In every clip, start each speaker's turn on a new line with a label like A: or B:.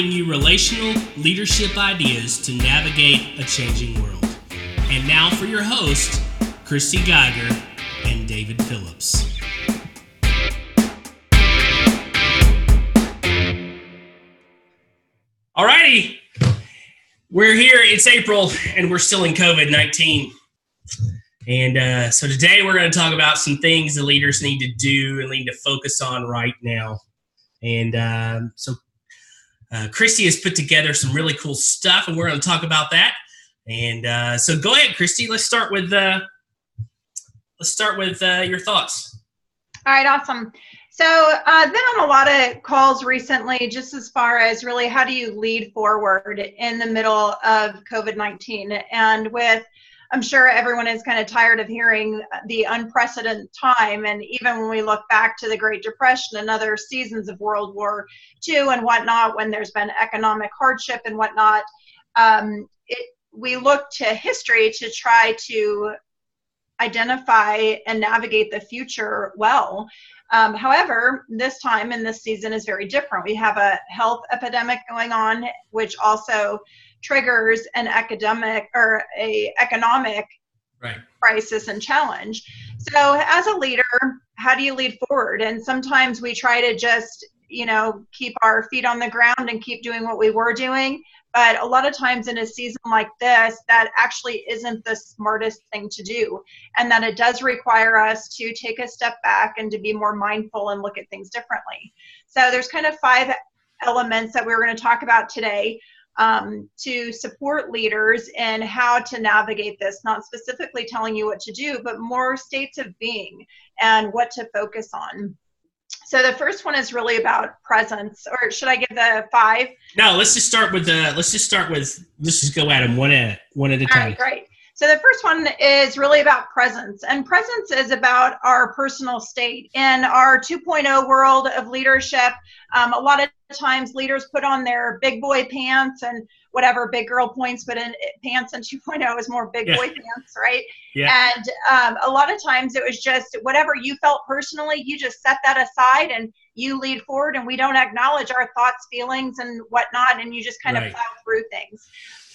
A: bring you relational leadership ideas to navigate a changing world. And now for your host, Christy Geiger and David Phillips. Alrighty, we're here. It's April, and we're still in COVID 19. And uh, so today we're going to talk about some things the leaders need to do and need to focus on right now. And um, so uh, Christy has put together some really cool stuff, and we're going to talk about that. And uh, so go ahead, Christy. Let's start with uh, let's start with uh, your thoughts.
B: All right, awesome. So uh, I've been on a lot of calls recently, just as far as really how do you lead forward in the middle of COVID nineteen, and with I'm sure everyone is kind of tired of hearing the unprecedented time. And even when we look back to the Great Depression and other seasons of World War II and whatnot, when there's been economic hardship and whatnot, um, it, we look to history to try to identify and navigate the future well. Um, however, this time and this season is very different. We have a health epidemic going on, which also triggers an academic or a economic
A: right.
B: crisis and challenge. So as a leader, how do you lead forward? And sometimes we try to just, you know, keep our feet on the ground and keep doing what we were doing. But a lot of times in a season like this, that actually isn't the smartest thing to do. And that it does require us to take a step back and to be more mindful and look at things differently. So there's kind of five elements that we're going to talk about today um, to support leaders in how to navigate this, not specifically telling you what to do, but more states of being and what to focus on. So the first one is really about presence, or should I give the five?
A: No, let's just start with the. Let's just start with. Let's just go at them one at one at a time.
B: All right, great. So the first one is really about presence, and presence is about our personal state. In our 2.0 world of leadership, um, a lot of times leaders put on their big boy pants and whatever big girl points, but in pants in 2.0 is more big yeah. boy pants, right?
A: Yeah.
B: And um, a lot of times it was just whatever you felt personally, you just set that aside and you lead forward, and we don't acknowledge our thoughts, feelings, and whatnot, and you just kind right. of plow through things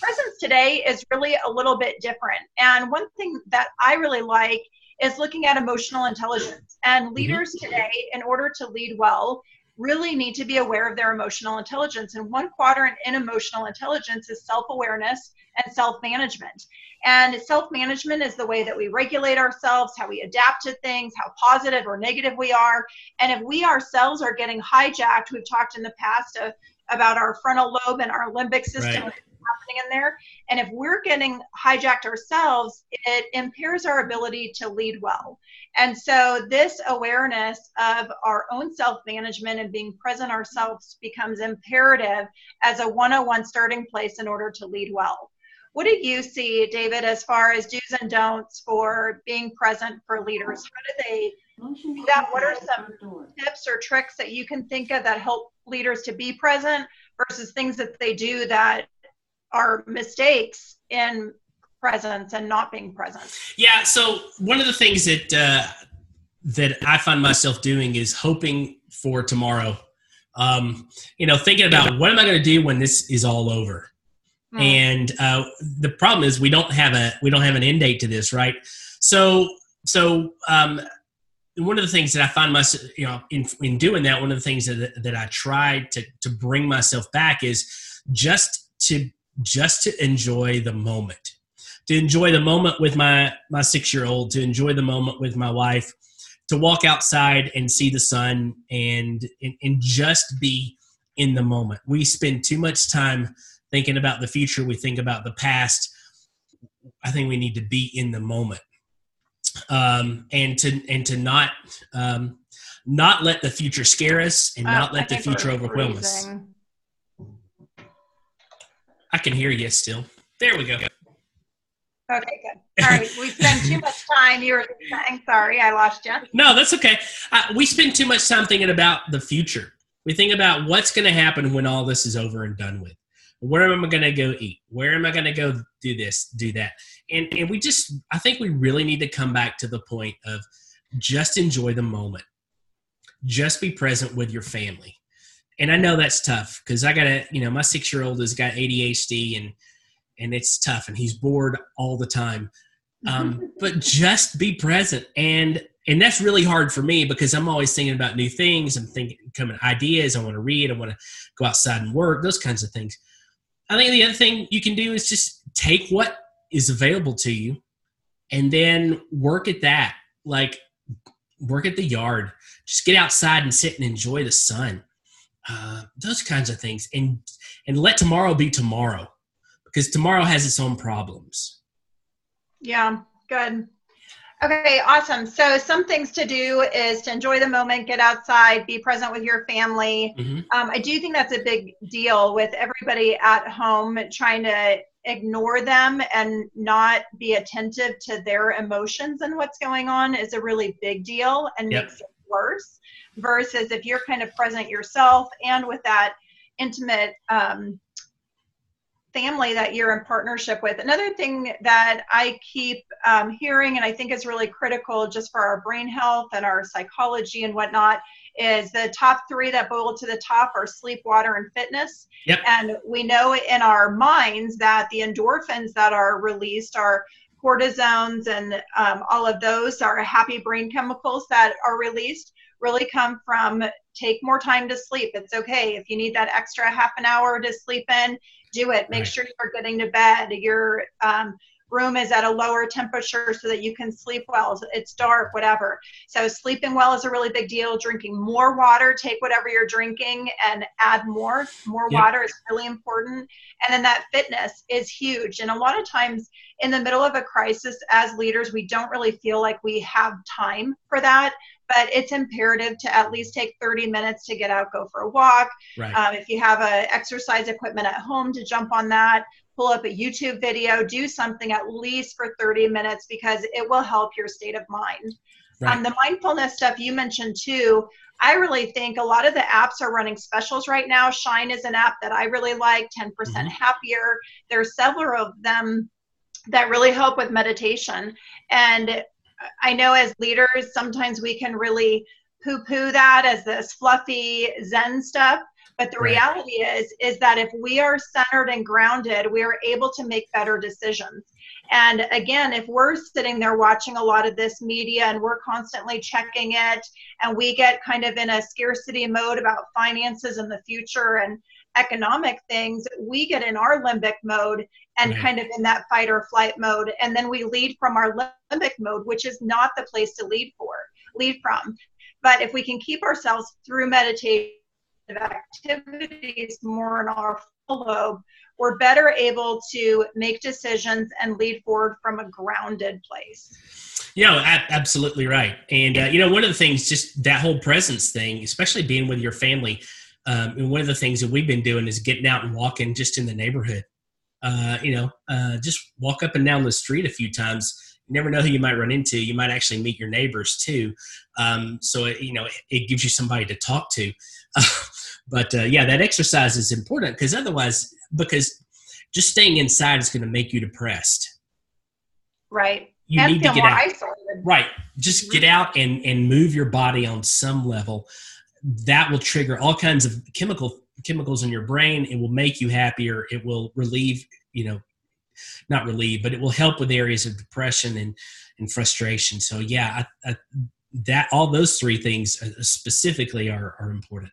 B: presence today is really a little bit different. And one thing that I really like is looking at emotional intelligence. And mm-hmm. leaders today, in order to lead well, really need to be aware of their emotional intelligence. And one quadrant in emotional intelligence is self awareness and self management. And self management is the way that we regulate ourselves, how we adapt to things, how positive or negative we are. And if we ourselves are getting hijacked, we've talked in the past of, about our frontal lobe and our limbic system. Right happening in there. And if we're getting hijacked ourselves, it impairs our ability to lead well. And so, this awareness of our own self management and being present ourselves becomes imperative as a 101 starting place in order to lead well. What do you see, David, as far as do's and don'ts for being present for leaders? How do they do that? What are some tips or tricks that you can think of that help leaders to be present versus things that they do that our mistakes in presence and not being present.
A: Yeah. So one of the things that uh, that I find myself doing is hoping for tomorrow. Um, you know, thinking about what am I going to do when this is all over. Mm. And uh, the problem is we don't have a we don't have an end date to this, right? So so um, one of the things that I find myself, you know, in, in doing that, one of the things that, that I try to, to bring myself back is just to just to enjoy the moment to enjoy the moment with my my six year old to enjoy the moment with my wife to walk outside and see the sun and, and and just be in the moment. We spend too much time thinking about the future. We think about the past. I think we need to be in the moment. Um, and to and to not um, not let the future scare us and not uh, let the future overwhelm us I can hear you still. There we go. Okay,
B: good. All right, we spend too much time. You were saying, sorry, I lost you.
A: No, that's okay. Uh, we spend too much time thinking about the future. We think about what's going to happen when all this is over and done with. Where am I going to go eat? Where am I going to go do this, do that? And and we just, I think we really need to come back to the point of just enjoy the moment. just be present with your family. And I know that's tough because I got a, you know, my six year old has got ADHD and, and it's tough and he's bored all the time. Um, but just be present. And, and that's really hard for me because I'm always thinking about new things. I'm thinking, coming ideas. I want to read. I want to go outside and work, those kinds of things. I think the other thing you can do is just take what is available to you and then work at that. Like work at the yard, just get outside and sit and enjoy the sun. Uh, those kinds of things, and and let tomorrow be tomorrow, because tomorrow has its own problems.
B: Yeah, good. Okay, awesome. So some things to do is to enjoy the moment, get outside, be present with your family. Mm-hmm. Um, I do think that's a big deal with everybody at home trying to ignore them and not be attentive to their emotions and what's going on is a really big deal and yep. makes it worse. Versus if you're kind of present yourself and with that intimate um, family that you're in partnership with. Another thing that I keep um, hearing and I think is really critical just for our brain health and our psychology and whatnot is the top three that boil to the top are sleep, water, and fitness. Yep. And we know in our minds that the endorphins that are released are cortisones and um, all of those are happy brain chemicals that are released really come from take more time to sleep. It's okay. If you need that extra half an hour to sleep in, do it. Make right. sure you're getting to bed. Your um, room is at a lower temperature so that you can sleep well. It's dark, whatever. So sleeping well is a really big deal. Drinking more water, take whatever you're drinking and add more. More yep. water is really important. And then that fitness is huge. And a lot of times in the middle of a crisis as leaders, we don't really feel like we have time for that but it's imperative to at least take 30 minutes to get out, go for a walk. Right. Um, if you have a exercise equipment at home, to jump on that, pull up a YouTube video, do something at least for 30 minutes because it will help your state of mind. Right. Um, the mindfulness stuff you mentioned too, I really think a lot of the apps are running specials right now. Shine is an app that I really like, 10% mm hmm happier. There's several of them that really help with meditation. And I know as leaders, sometimes we can really poo poo that as this fluffy Zen stuff. But the right. reality is, is that if we are centered and grounded, we are able to make better decisions. And again, if we're sitting there watching a lot of this media and we're constantly checking it, and we get kind of in a scarcity mode about finances and the future and economic things, we get in our limbic mode and right. kind of in that fight or flight mode. And then we lead from our limbic mode, which is not the place to lead for, lead from. But if we can keep ourselves through meditative activities more in our full lobe, we're better able to make decisions and lead forward from a grounded place.
A: Yeah, absolutely right. And, uh, you know, one of the things, just that whole presence thing, especially being with your family, um, and one of the things that we've been doing is getting out and walking just in the neighborhood. Uh, you know, uh, just walk up and down the street a few times. You never know who you might run into. You might actually meet your neighbors too. Um, so it, you know, it, it, gives you somebody to talk to. but uh, yeah, that exercise is important because otherwise, because just staying inside is going to make you depressed.
B: Right.
A: You and need to get out. Isolated. Right. Just get out and and move your body on some level that will trigger all kinds of chemical chemicals in your brain. It will make you happier. It will relieve, you know, not relieve, but it will help with areas of depression and and frustration. So yeah, I, I, that all those three things uh, specifically are are important.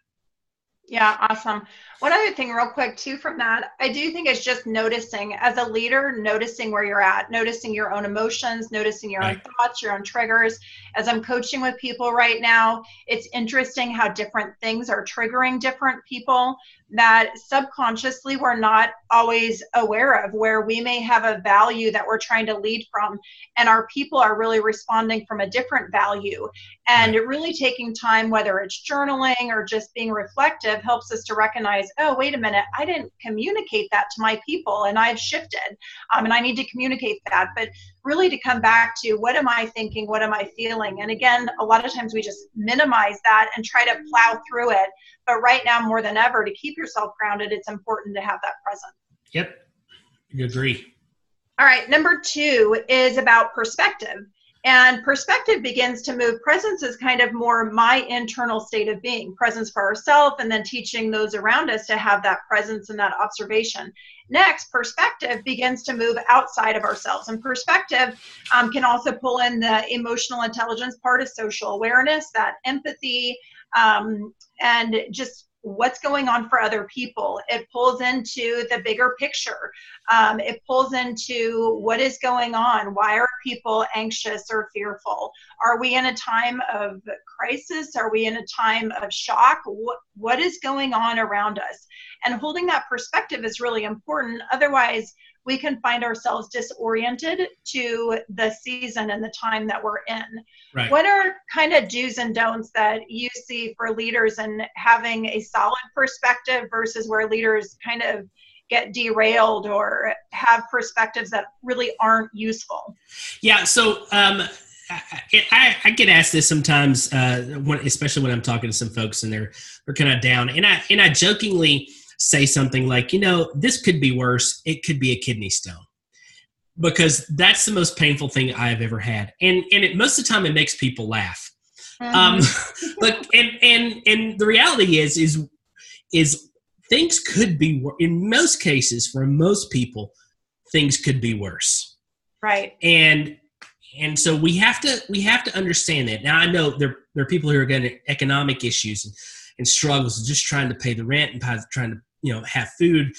B: Yeah, awesome. One other thing, real quick, too, from that, I do think it's just noticing as a leader, noticing where you're at, noticing your own emotions, noticing your right. own thoughts, your own triggers. As I'm coaching with people right now, it's interesting how different things are triggering different people that subconsciously we're not always aware of, where we may have a value that we're trying to lead from, and our people are really responding from a different value. And really taking time, whether it's journaling or just being reflective, helps us to recognize, oh, wait a minute, I didn't communicate that to my people, and I've shifted, um, and I need to communicate that. But really to come back to what am I thinking, what am I feeling? And again, a lot of times we just minimize that and try to plow through it. But right now, more than ever, to keep yourself grounded, it's important to have that present.
A: Yep, you agree.
B: All right, number two is about perspective. And perspective begins to move. Presence is kind of more my internal state of being, presence for ourselves, and then teaching those around us to have that presence and that observation. Next, perspective begins to move outside of ourselves. And perspective um, can also pull in the emotional intelligence part of social awareness, that empathy, um, and just what's going on for other people. It pulls into the bigger picture. Um, it pulls into what is going on. Why are people anxious or fearful? Are we in a time of crisis? Are we in a time of shock? What, what is going on around us? And holding that perspective is really important. Otherwise, we can find ourselves disoriented to the season and the time that we're in. Right. What are kind of do's and don'ts that you see for leaders and having a solid perspective versus where leaders kind of get derailed or have perspectives that really aren't useful?
A: Yeah, so um, I, I, get asked this sometimes, uh, when, especially when I'm talking to some folks and they're they're kind of down, and I and I jokingly say something like, you know, this could be worse. It could be a kidney stone. Because that's the most painful thing I've ever had. And and it most of the time it makes people laugh. Mm-hmm. Um but and and and the reality is is is things could be in most cases for most people things could be worse.
B: Right.
A: And and so we have to we have to understand that. Now I know there there are people who are getting economic issues and, and struggles just trying to pay the rent and trying to you know have food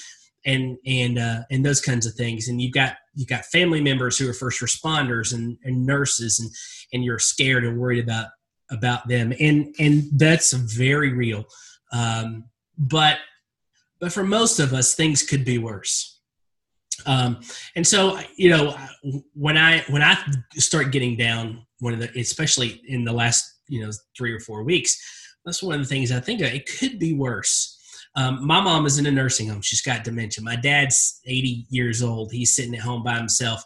A: and and uh, and those kinds of things. And you've got you've got family members who are first responders and, and nurses and and you're scared and worried about about them. And and that's very real. Um, but but for most of us things could be worse. Um, and so you know when i when i start getting down one of the especially in the last you know three or four weeks that's one of the things i think of. it could be worse um, my mom is in a nursing home. She's got dementia. My dad's 80 years old. He's sitting at home by himself.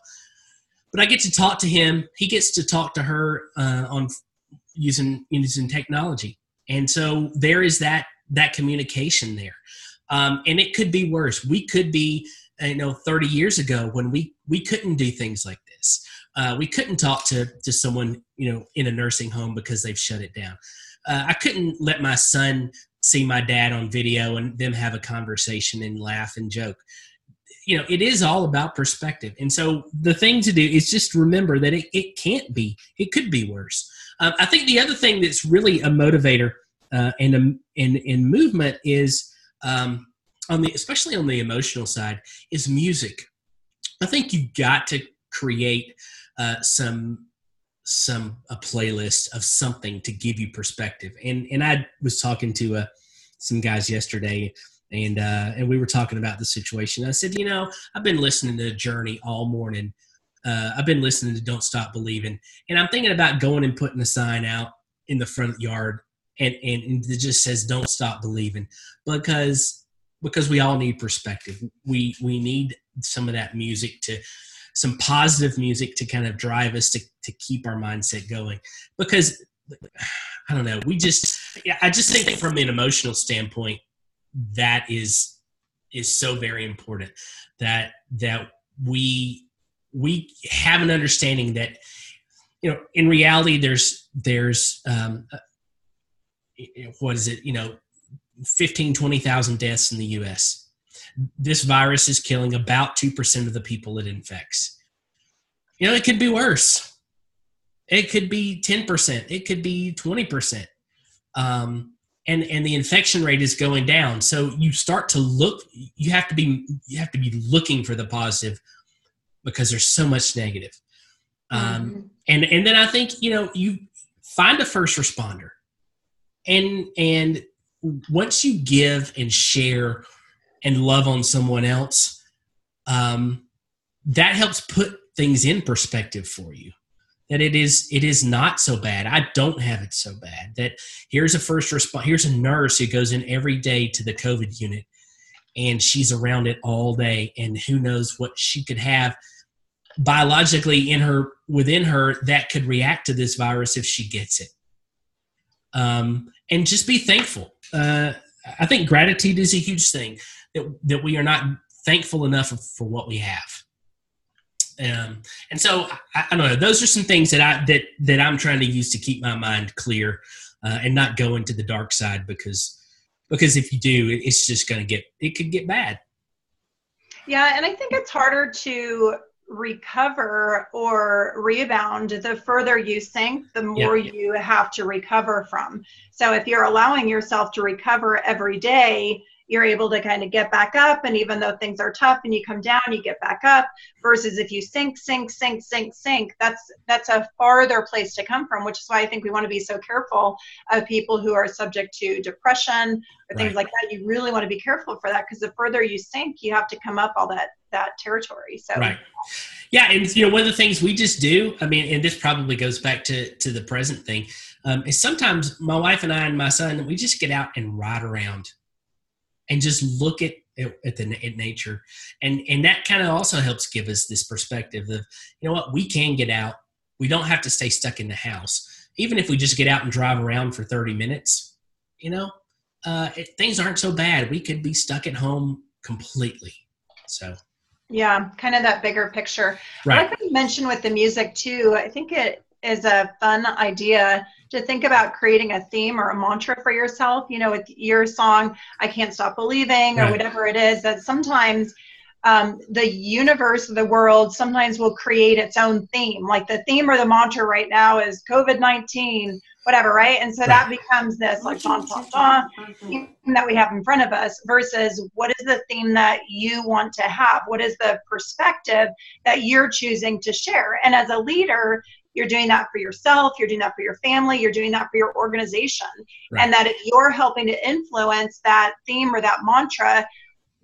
A: But I get to talk to him. He gets to talk to her uh, on using using technology, and so there is that that communication there. Um, and it could be worse. We could be, you know, 30 years ago when we we couldn't do things like this. Uh, we couldn't talk to to someone, you know, in a nursing home because they've shut it down. Uh, I couldn't let my son see my dad on video and them have a conversation and laugh and joke. You know it is all about perspective. And so the thing to do is just remember that it, it can't be it could be worse. Um, i think the other thing that's really a motivator uh, and in in movement is um, on the especially on the emotional side is music. I think you've got to create uh, some some a playlist of something to give you perspective. And and I was talking to uh, some guys yesterday, and uh, and we were talking about the situation. I said, you know, I've been listening to Journey all morning. Uh, I've been listening to Don't Stop Believing, and I'm thinking about going and putting a sign out in the front yard, and and, and it just says Don't Stop Believing, because because we all need perspective. We we need some of that music to some positive music to kind of drive us to, to keep our mindset going. Because i don't know we just i just think from an emotional standpoint that is is so very important that that we we have an understanding that you know in reality there's there's um uh, what is it you know 15 20,000 deaths in the US this virus is killing about 2% of the people it infects. You know, it could be worse. It could be 10%, it could be 20%. Um, and and the infection rate is going down. So you start to look you have to be you have to be looking for the positive because there's so much negative. Um, mm-hmm. and and then I think, you know, you find a first responder. And and once you give and share and love on someone else, um, that helps put things in perspective for you. That it is it is not so bad. I don't have it so bad. That here's a first response. Here's a nurse who goes in every day to the COVID unit, and she's around it all day. And who knows what she could have biologically in her within her that could react to this virus if she gets it. Um, and just be thankful. Uh, I think gratitude is a huge thing that, that we are not thankful enough for what we have. Um, and so I, I, don't know. Those are some things that I that that I'm trying to use to keep my mind clear uh, and not go into the dark side because because if you do, it's just going to get it could get bad.
B: Yeah, and I think it's harder to recover or rebound the further you sink the more yeah. you have to recover from so if you're allowing yourself to recover every day you're able to kind of get back up and even though things are tough and you come down you get back up versus if you sink sink sink sink sink that's that's a farther place to come from which is why i think we want to be so careful of people who are subject to depression or things right. like that you really want to be careful for that because the further you sink you have to come up all that that territory. So
A: right. Yeah and you know one of the things we just do i mean and this probably goes back to to the present thing um, is sometimes my wife and i and my son we just get out and ride around and just look at at the at nature. And and that kind of also helps give us this perspective of you know what we can get out. We don't have to stay stuck in the house. Even if we just get out and drive around for 30 minutes you know uh, it, things aren't so bad. We could be stuck at home completely. So
B: yeah kind of that bigger picture right. like you mentioned with the music too i think it is a fun idea to think about creating a theme or a mantra for yourself. You know, with your song, I Can't Stop Believing, or right. whatever it is, that sometimes um, the universe, the world, sometimes will create its own theme. Like the theme or the mantra right now is COVID 19, whatever, right? And so right. that becomes this like dun, dun, dun, theme that we have in front of us versus what is the theme that you want to have? What is the perspective that you're choosing to share? And as a leader, you're doing that for yourself you're doing that for your family you're doing that for your organization right. and that if you're helping to influence that theme or that mantra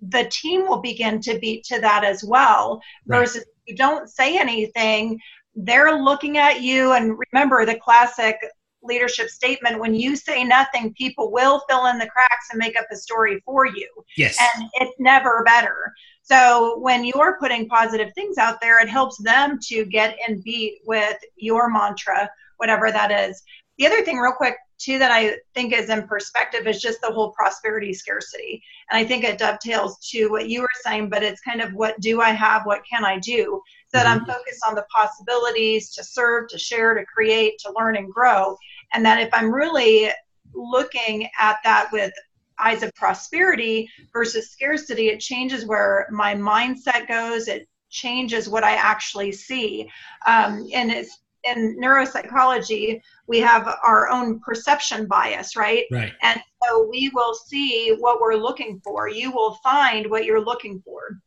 B: the team will begin to beat to that as well right. versus you don't say anything they're looking at you and remember the classic leadership statement when you say nothing people will fill in the cracks and make up a story for you
A: yes
B: and it's never better so when you're putting positive things out there, it helps them to get in beat with your mantra, whatever that is. The other thing, real quick, too, that I think is in perspective is just the whole prosperity scarcity. And I think it dovetails to what you were saying, but it's kind of what do I have? What can I do? So that I'm mm-hmm. focused on the possibilities to serve, to share, to create, to learn and grow. And that if I'm really looking at that with eyes of prosperity versus scarcity, it changes where my mindset goes. It changes what I actually see. Um, and it's in neuropsychology, we have our own perception bias, right?
A: Right.
B: And so we will see what we're looking for. You will find what you're looking for.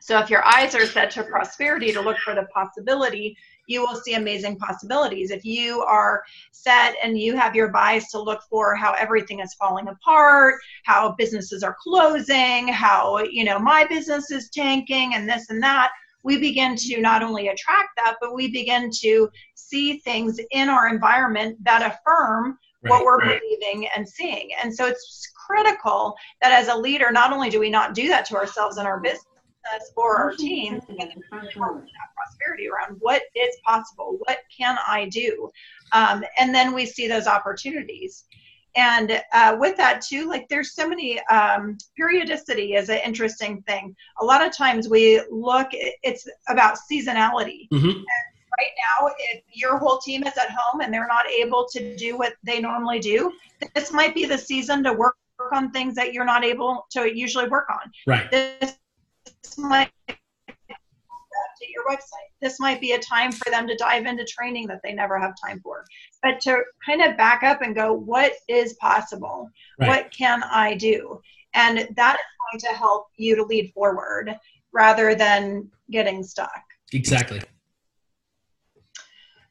B: So if your eyes are set to prosperity to look for the possibility, you will see amazing possibilities. If you are set and you have your bias to look for how everything is falling apart, how businesses are closing, how, you know, my business is tanking and this and that, we begin to not only attract that, but we begin to see things in our environment that affirm right, what we're right. believing and seeing. And so it's critical that as a leader, not only do we not do that to ourselves and our business, for our team and prosperity around what is possible, what can I do, um, and then we see those opportunities. And uh, with that too, like there's so many um, periodicity is an interesting thing. A lot of times we look, it's about seasonality. Mm-hmm. right now, if your whole team is at home and they're not able to do what they normally do, this might be the season to work on things that you're not able to usually work on.
A: Right.
B: This might update your website. This might be a time for them to dive into training that they never have time for. But to kind of back up and go, what is possible? Right. What can I do? And that is going to help you to lead forward rather than getting stuck.
A: Exactly.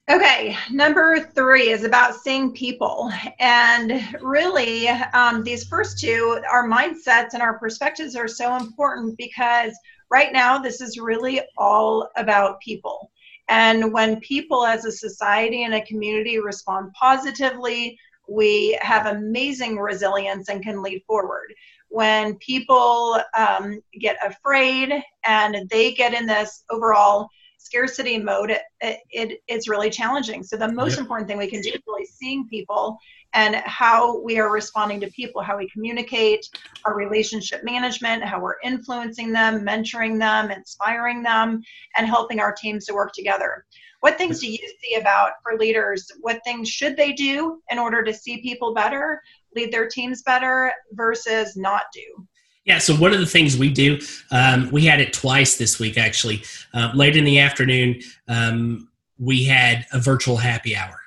B: Okay, number three is about seeing people. And really, um, these first two, our mindsets and our perspectives are so important because right now, this is really all about people. And when people as a society and a community respond positively, we have amazing resilience and can lead forward. When people um, get afraid and they get in this overall scarcity mode, it, it, it's really challenging. So the most yep. important thing we can do is really seeing people and how we are responding to people, how we communicate, our relationship management, how we're influencing them, mentoring them, inspiring them, and helping our teams to work together. What things do you see about for leaders? What things should they do in order to see people better, lead their teams better, versus not do?
A: Yeah, so one of the things we do, um, we had it twice this week actually. Uh, late in the afternoon, um, we had a virtual happy hour.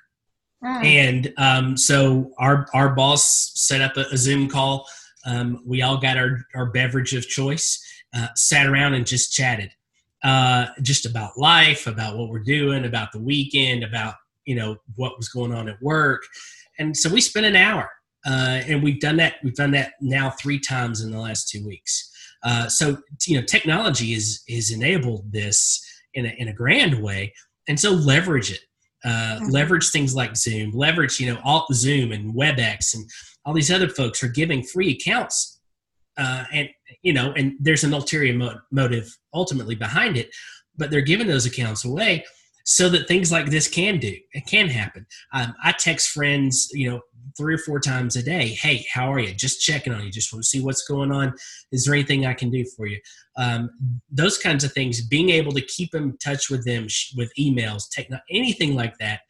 A: Mm. And um, so our, our boss set up a, a Zoom call. Um, we all got our, our beverage of choice, uh, sat around and just chatted. Uh, just about life, about what we're doing, about the weekend, about you know what was going on at work, and so we spent an hour uh, and we've done that. We've done that now three times in the last two weeks. Uh, so you know, technology is is enabled this in a, in a grand way, and so leverage it. Uh, mm-hmm. Leverage things like Zoom. Leverage you know all Zoom and WebEx and all these other folks are giving free accounts, uh, and you know, and there's an ulterior mo- motive ultimately behind it, but they're giving those accounts away so that things like this can do it can happen um, i text friends you know three or four times a day. Hey how are you? Just checking on you. Just want to see what's going on. Is there anything i can do for you? Um, those kinds of things being able to keep in touch with them with emails techno- anything like that.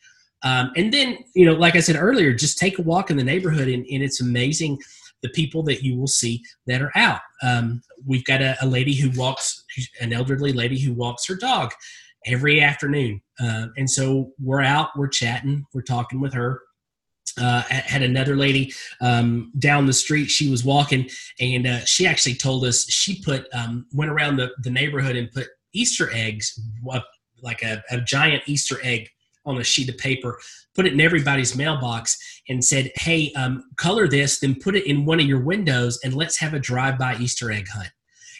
A: Um, and then you know like i said earlier just take a walk in the neighborhood and, and it's amazing the people that you will see that are out. Um, we've got a, a lady who walks an elderly lady who walks her dog every afternoon. Uh, and so we're out, we're chatting, we're talking with her. Uh, had another lady um, down the street. She was walking, and uh, she actually told us she put um, went around the, the neighborhood and put Easter eggs, like a, a giant Easter egg on a sheet of paper, put it in everybody's mailbox, and said, "Hey, um, color this, then put it in one of your windows, and let's have a drive-by Easter egg hunt."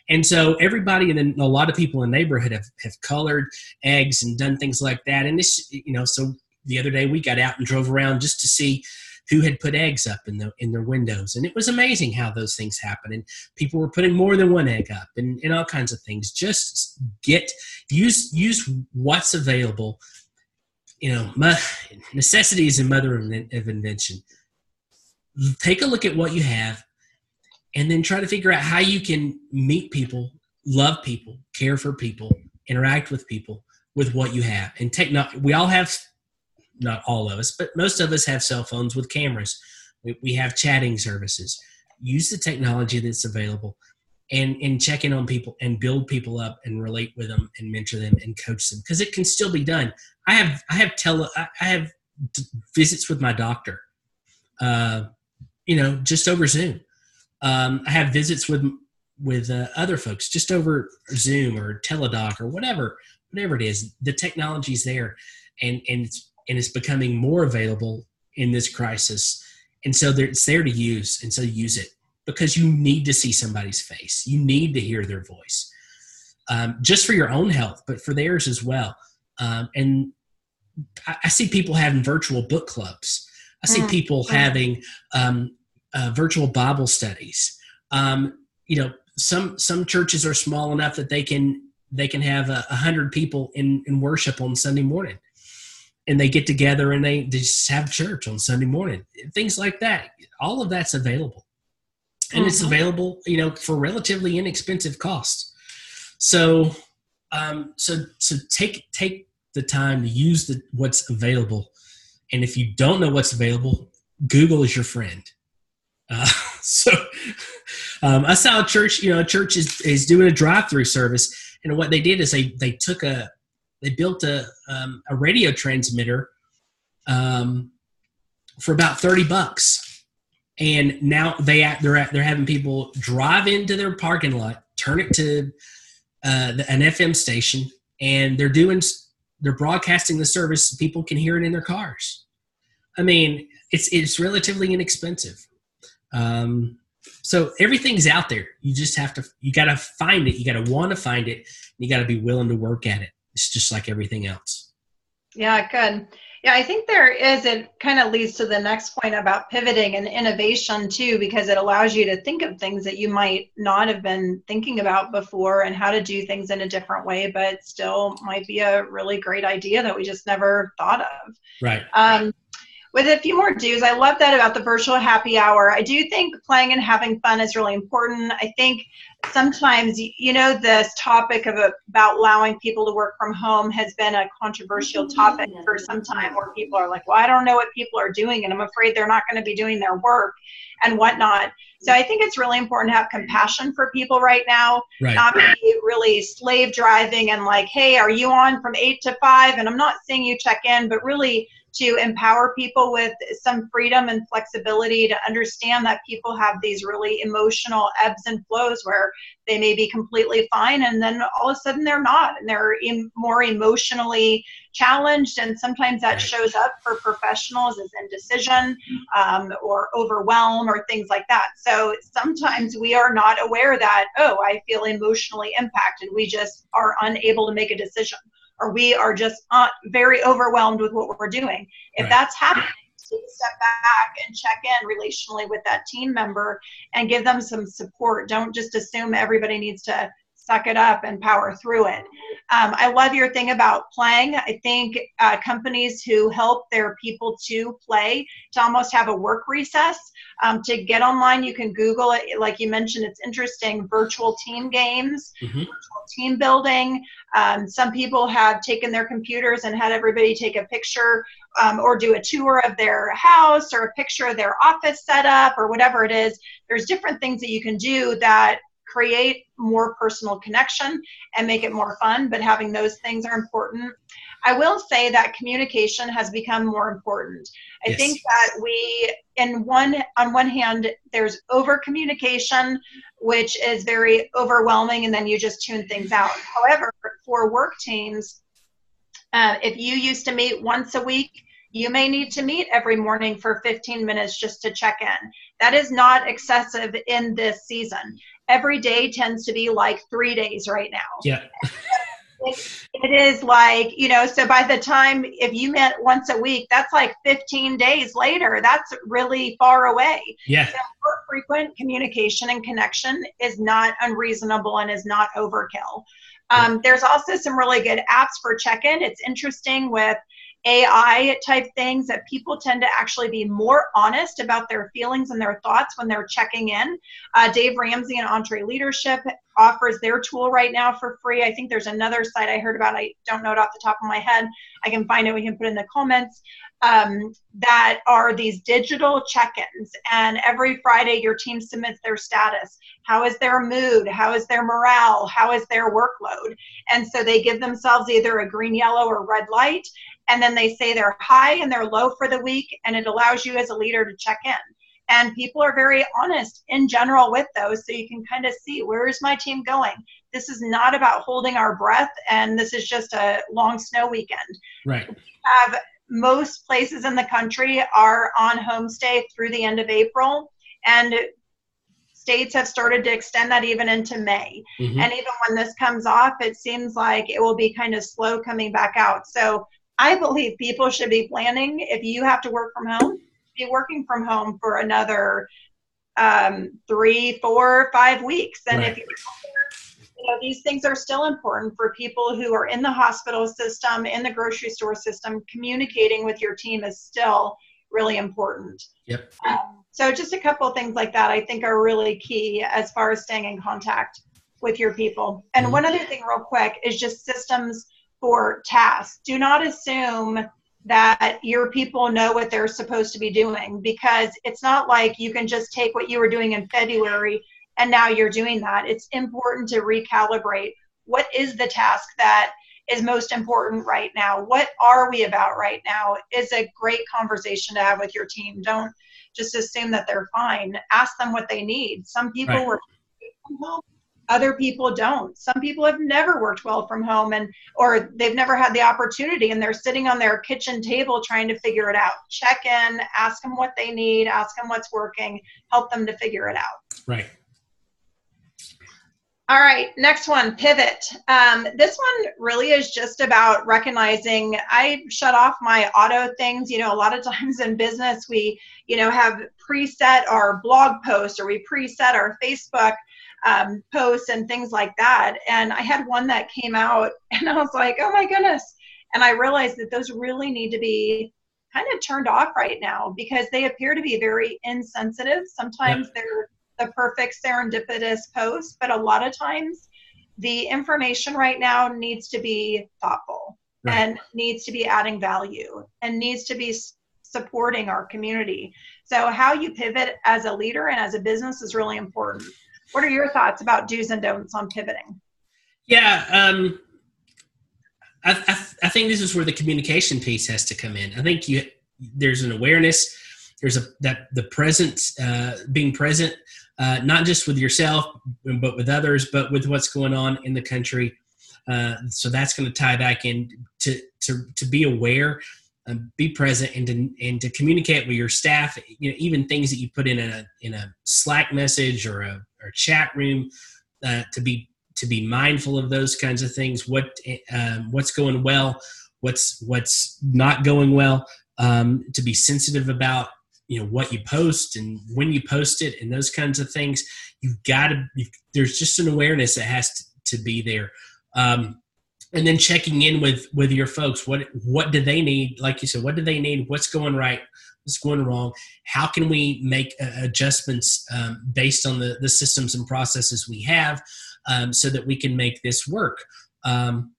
A: And so everybody and a lot of people in the neighborhood have, have colored eggs and done things like that. And this, you know, so the other day we got out and drove around just to see who had put eggs up in the in their windows. And it was amazing how those things happen. And people were putting more than one egg up and, and all kinds of things. Just get use use what's available. You know my, necessity is a mother of invention. Take a look at what you have and then try to figure out how you can meet people, love people, care for people, interact with people with what you have. And techno- we all have, not all of us, but most of us have cell phones with cameras. We, we have chatting services. Use the technology that's available and, and check in on people and build people up and relate with them and mentor them and coach them because it can still be done. I have, I have tele, I have visits with my doctor, uh, you know, just over Zoom um, I have visits with with uh, other folks just over Zoom or Teladoc or whatever, whatever it is. The technology's there, and and it's and it's becoming more available in this crisis, and so there, it's there to use, and so use it because you need to see somebody's face, you need to hear their voice, um, just for your own health, but for theirs as well. Um, and I, I, see people having virtual book clubs. I see mm, people having um, uh, virtual Bible studies. Um, you know, some some churches are small enough that they can they can have a, a hundred people in, in worship on Sunday morning, and they get together and they, they just have church on Sunday morning. Things like that. All of that's available, and mm-hmm. it's available you know for relatively inexpensive cost. So, um, so so take take the time to use the what's available, and if you don't know what's available, Google is your friend uh, so um, I saw a church, you know, a church is, is doing a drive-through service, and what they did is they they took a they built a um, a radio transmitter um, for about thirty bucks, and now they they're they're having people drive into their parking lot, turn it to uh, an FM station, and they're doing they're broadcasting the service. People can hear it in their cars. I mean, it's it's relatively inexpensive. Um, so everything's out there. You just have to, you got to find it. You got to want to find it. You got to be willing to work at it. It's just like everything else.
B: Yeah, good. Yeah, I think there is, it kind of leads to the next point about pivoting and innovation too, because it allows you to think of things that you might not have been thinking about before and how to do things in a different way, but still might be a really great idea that we just never thought of.
A: Right.
B: Um, with a few more do's, I love that about the virtual happy hour. I do think playing and having fun is really important. I think sometimes, you know, this topic of about allowing people to work from home has been a controversial mm-hmm. topic for some time where people are like, well, I don't know what people are doing, and I'm afraid they're not going to be doing their work and whatnot. So I think it's really important to have compassion for people right now, right. not be really slave driving and like, hey, are you on from eight to five? And I'm not saying you check in, but really to empower people with some freedom and flexibility to understand that people have these really emotional ebbs and flows where they may be completely fine and then all of a sudden they're not and they're em- more emotionally challenged and sometimes that shows up for professionals as indecision um, or overwhelm or things like that. So sometimes we are not aware that oh i feel emotionally impacted. We just are unable to make a decision or we are just uh, very overwhelmed with what we're doing. If right. that's happening, take a step back and check in relationally with that team member and give them some support. Don't just assume everybody needs to suck it up and power through it. Um, I love your thing about playing. I think uh, companies who help their people to play to almost have a work recess um, to get online. You can Google it, like you mentioned. It's interesting. Virtual team games, mm-hmm. virtual team building. Um, some people have taken their computers and had everybody take a picture um, or do a tour of their house or a picture of their office setup or whatever it is. There's different things that you can do that create more personal connection and make it more fun, but having those things are important. I will say that communication has become more important. I yes. think that we, in one, on one hand, there's over communication, which is very overwhelming, and then you just tune things out. However, for work teams, uh, if you used to meet once a week, you may need to meet every morning for 15 minutes just to check in. That is not excessive in this season every day tends to be like three days right now.
A: Yeah.
B: it, it is like, you know, so by the time, if you met once a week, that's like 15 days later. That's really far away.
A: Yeah.
B: So more frequent communication and connection is not unreasonable and is not overkill. Um, there's also some really good apps for check in. It's interesting with AI type things that people tend to actually be more honest about their feelings and their thoughts when they're checking in. Uh, Dave Ramsey and EntreLeadership offers their tool right now for free. I think there's another site I heard about. I don't know it off the top of my head. I can find it. We can put in the comments. Um, that are these digital check-ins, and every Friday your team submits their status. How is their mood? How is their morale? How is their workload? And so they give themselves either a green, yellow, or red light, and then they say they're high and they're low for the week, and it allows you as a leader to check in. And people are very honest in general with those, so you can kind of see where is my team going. This is not about holding our breath, and this is just a long snow weekend.
A: Right.
B: We have most places in the country are on homestay through the end of April, and states have started to extend that even into May. Mm-hmm. And even when this comes off, it seems like it will be kind of slow coming back out. So I believe people should be planning if you have to work from home, be working from home for another um, three, four, five weeks. And right. if you're you know, these things are still important for people who are in the hospital system, in the grocery store system. Communicating with your team is still really important.
A: Yep.
B: Um, so, just a couple of things like that I think are really key as far as staying in contact with your people. And mm-hmm. one other thing, real quick, is just systems for tasks. Do not assume that your people know what they're supposed to be doing because it's not like you can just take what you were doing in February and now you're doing that. It's important to recalibrate what is the task that is most important right now? What are we about right now? Is a great conversation to have with your team. Don't just assume that they're fine. Ask them what they need. Some people right. work other people don't. Some people have never worked well from home and or they've never had the opportunity and they're sitting on their kitchen table trying to figure it out. Check in ask them what they need ask them what's working help them to figure it out.
A: Right.
B: All right, next one, pivot. Um, this one really is just about recognizing I shut off my auto things. You know, a lot of times in business, we, you know, have preset our blog posts or we preset our Facebook um, posts and things like that. And I had one that came out and I was like, oh my goodness. And I realized that those really need to be kind of turned off right now because they appear to be very insensitive. Sometimes yep. they're the perfect serendipitous post, but a lot of times the information right now needs to be thoughtful right. and needs to be adding value and needs to be supporting our community. So, how you pivot as a leader and as a business is really important. What are your thoughts about do's and don'ts on pivoting?
A: Yeah, um, I, I, I think this is where the communication piece has to come in. I think you there's an awareness there's a that the present uh, being present uh, not just with yourself but with others but with what's going on in the country uh, so that's going to tie back in to to, to be aware and be present and to, and to communicate with your staff you know even things that you put in a in a slack message or a, a chat room uh, to be to be mindful of those kinds of things. What um, what's going well what's what's not going well um, to be sensitive about you know what you post and when you post it and those kinds of things. You've got to there's just an awareness that has to, to be there. Um, and then checking in with with your folks. What what do they need? Like you said what do they need? What's going right what's going wrong how can we make uh, adjustments um, based on the the systems and processes we have um, so that we can make this work um,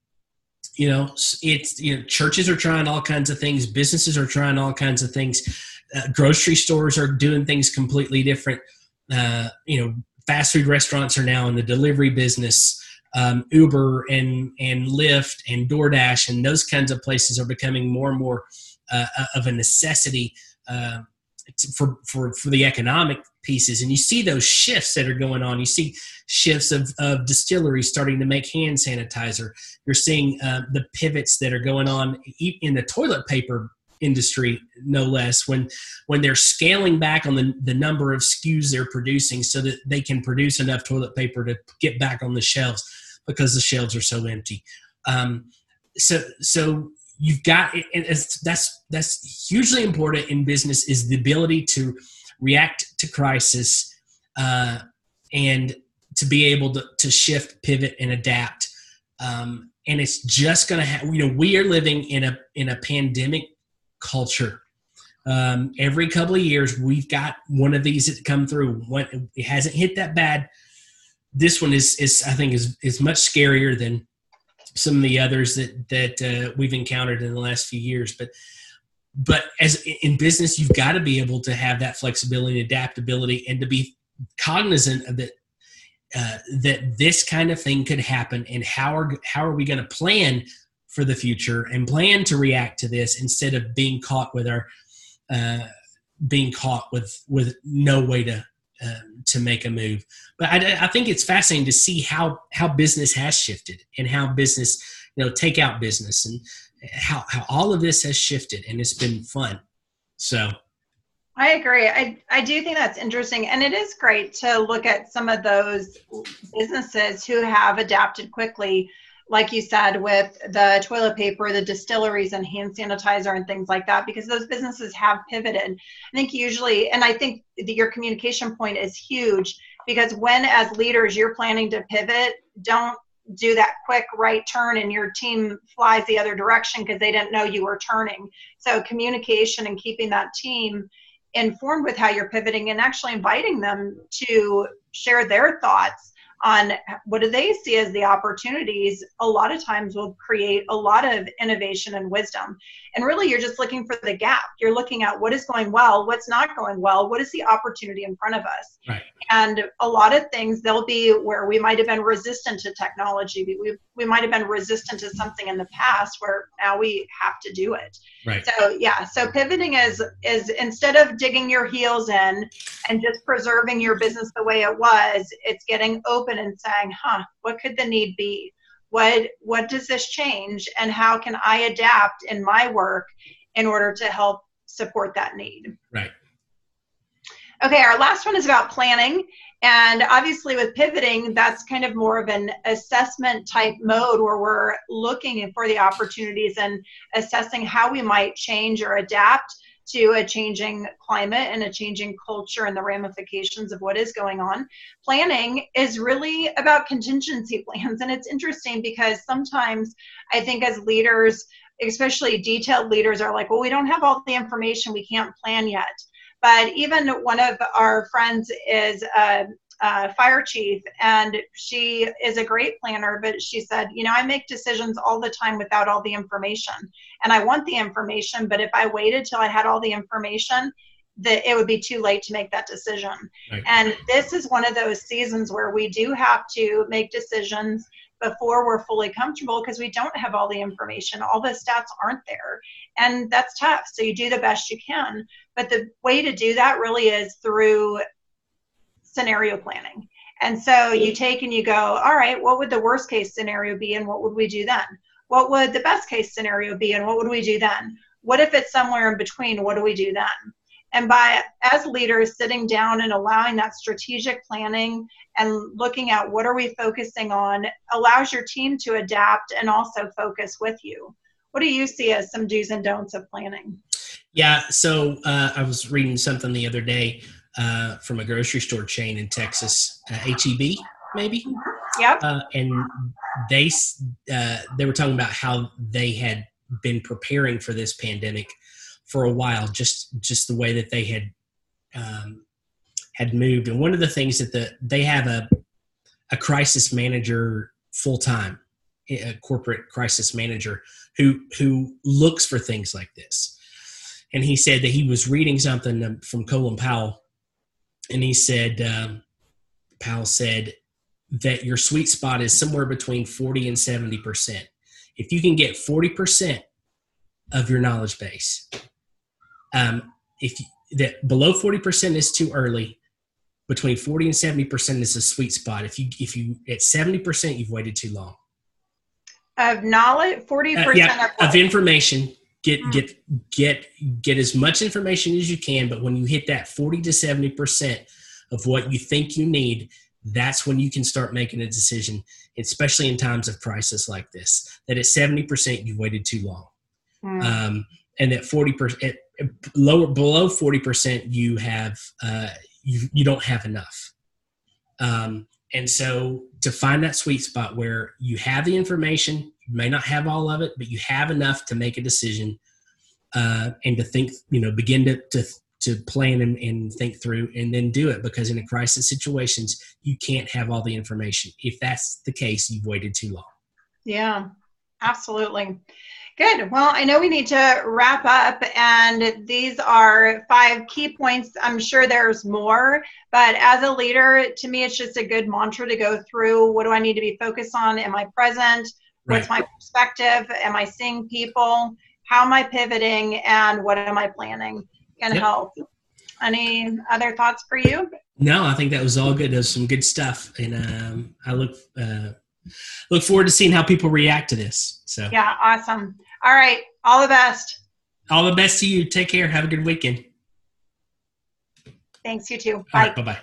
A: you know it's you know churches are trying all kinds of things businesses are trying all kinds of things uh, grocery stores are doing things completely different. Uh, you know, fast food restaurants are now in the delivery business. Um, Uber and and Lyft and DoorDash and those kinds of places are becoming more and more uh, uh of a necessity uh, for for for the economic pieces. And you see those shifts that are going on. You see shifts of, of distilleries starting to make hand sanitizer. You're seeing uh, the pivots that are going on in the toilet paper industry no less when when they're scaling back on the, the number of SKUs they're producing so that they can produce enough toilet paper to get back on the shelves because the shelves are so empty um, so so you've got and that's that's hugely important in business is the ability to react to crisis uh, and to be able to, to shift pivot and adapt um, and it's just to have you know we are living in a in a pandemic culture. Um, every couple of years, we've got one of these that come through. When it hasn't hit that bad. This one is, is I think, is is much scarier than some of the others that that uh, we've encountered in the last few years. But but as in business, you've got to be able to have that flexibility and adaptability, and to be cognizant of that uh, that this kind of thing could happen, and how are how are we going to plan for the future and plan to react to this instead of being caught with our uh, being caught with with no way to uh, to make a move. But I, I, think it's fascinating to see how how business has shifted and how business you know take out business and how how all of this has shifted and it's been fun. So.
B: I agree. I, I do think that's interesting. And it is great to look at some of those businesses who have adapted quickly like you said, with the toilet paper, the distilleries, and hand sanitizer and things like that, because those businesses have pivoted. I think usually, and I think your communication point is huge because when, as leaders, you're planning to pivot, don't do that quick right turn and your team flies the other direction because they didn't know you were turning. So, communication and keeping that team informed with how you're pivoting and actually inviting them to share their thoughts on what do they see as the opportunities a lot of times will create a lot of innovation and wisdom. And really you're just looking for the gap. You're looking at what is going well what's not going well what is the opportunity in front of us.
A: Right.
B: and a lot of things they'll be where we might have been resistant to technology. We, we might have been resistant to something in the past where now we have to do it.
A: Right.
B: So yeah. So pivoting is is instead of digging your heels in and just preserving your business the way it was it's getting open and saying huh what could the need be? What what does this change? And how can i adapt in my work in order to help support that need?
A: Right.
B: Okay, our last one is about planning. And obviously, with pivoting, that's kind of more of an assessment type mode where we're looking for the opportunities and assessing how we might change or adapt to a changing climate and a changing culture and the ramifications of what is going on. Planning is really about contingency plans. And it's interesting because sometimes I think as leaders, especially detailed leaders, are like, well, we don't have all the information, we can't plan yet. But even one of our friends is a, a fire chief, and she is a great planner. But she said, you know, I make decisions all the time without all the information, and I want the information. But if I waited till I had all the information, that it would be too late to make that decision. Right. And this is one of those seasons where we do have to make decisions before we're fully comfortable because we don't have all the information. All the stats aren't there. And that's tough. So you do the best you can. But the way to do that really is through scenario planning. And so you take and you go, all right, what would the worst case scenario be and what would we do then? What would the best case scenario be and what would we do then? What if it's somewhere in between? What do we do then? And by as leaders sitting down and allowing that strategic planning and looking at what are we focusing on allows your team to adapt and also focus with you. What do you see as some do's and don'ts of planning?
A: Yeah, so uh, I was reading something the other day uh, from a grocery store chain in Texas, uh, HEB, maybe.
B: Yep.
A: Uh, and they uh, they were talking about how they had been preparing for this pandemic for a while, just just the way that they had um, had moved. And one of the things that the they have a a crisis manager full time, a corporate crisis manager who who looks for things like this. And he said that he was reading something um, from Colin Powell, and he said um, Powell said that your sweet spot is somewhere between 40 and 70 percent. If you can get 40 percent of your knowledge base, um, if you, that below 40% is too early, between 40 and 70% is a sweet spot. If you if you at 70%, you've waited too long.
B: Of knowledge, 40% uh,
A: yeah, of, of, information. Get mm. get get get as much information as you can, but when you hit that 40 to 70% of what you think you need, that's when you can start making a decision, especially in times of crisis like this. That at 70%, you've waited too long. Mm. Um, and that 40% lower below 40% you have uh, you, you don't have enough um, and so to find that sweet spot where you have the information may not have all of it but you have enough to make a decision uh, and to think you know begin to, to to plan and, and think through and then do it because in a crisis situations you can't have all the information if that's the case you've waited too long
B: yeah absolutely Good. Well, I know we need to wrap up, and these are five key points. I'm sure there's more, but as a leader, to me, it's just a good mantra to go through. What do I need to be focused on? Am I present? What's my perspective? Am I seeing people? How am I pivoting? And what am I planning? Can yep. help. Any other thoughts for you?
A: No, I think that was all good. There's some good stuff, and um, I look uh, look forward to seeing how people react to this. So
B: yeah, awesome. All right, all the best.
A: All the best to you. Take care. Have a good weekend.
B: Thanks. You too. Bye.
A: bye bye.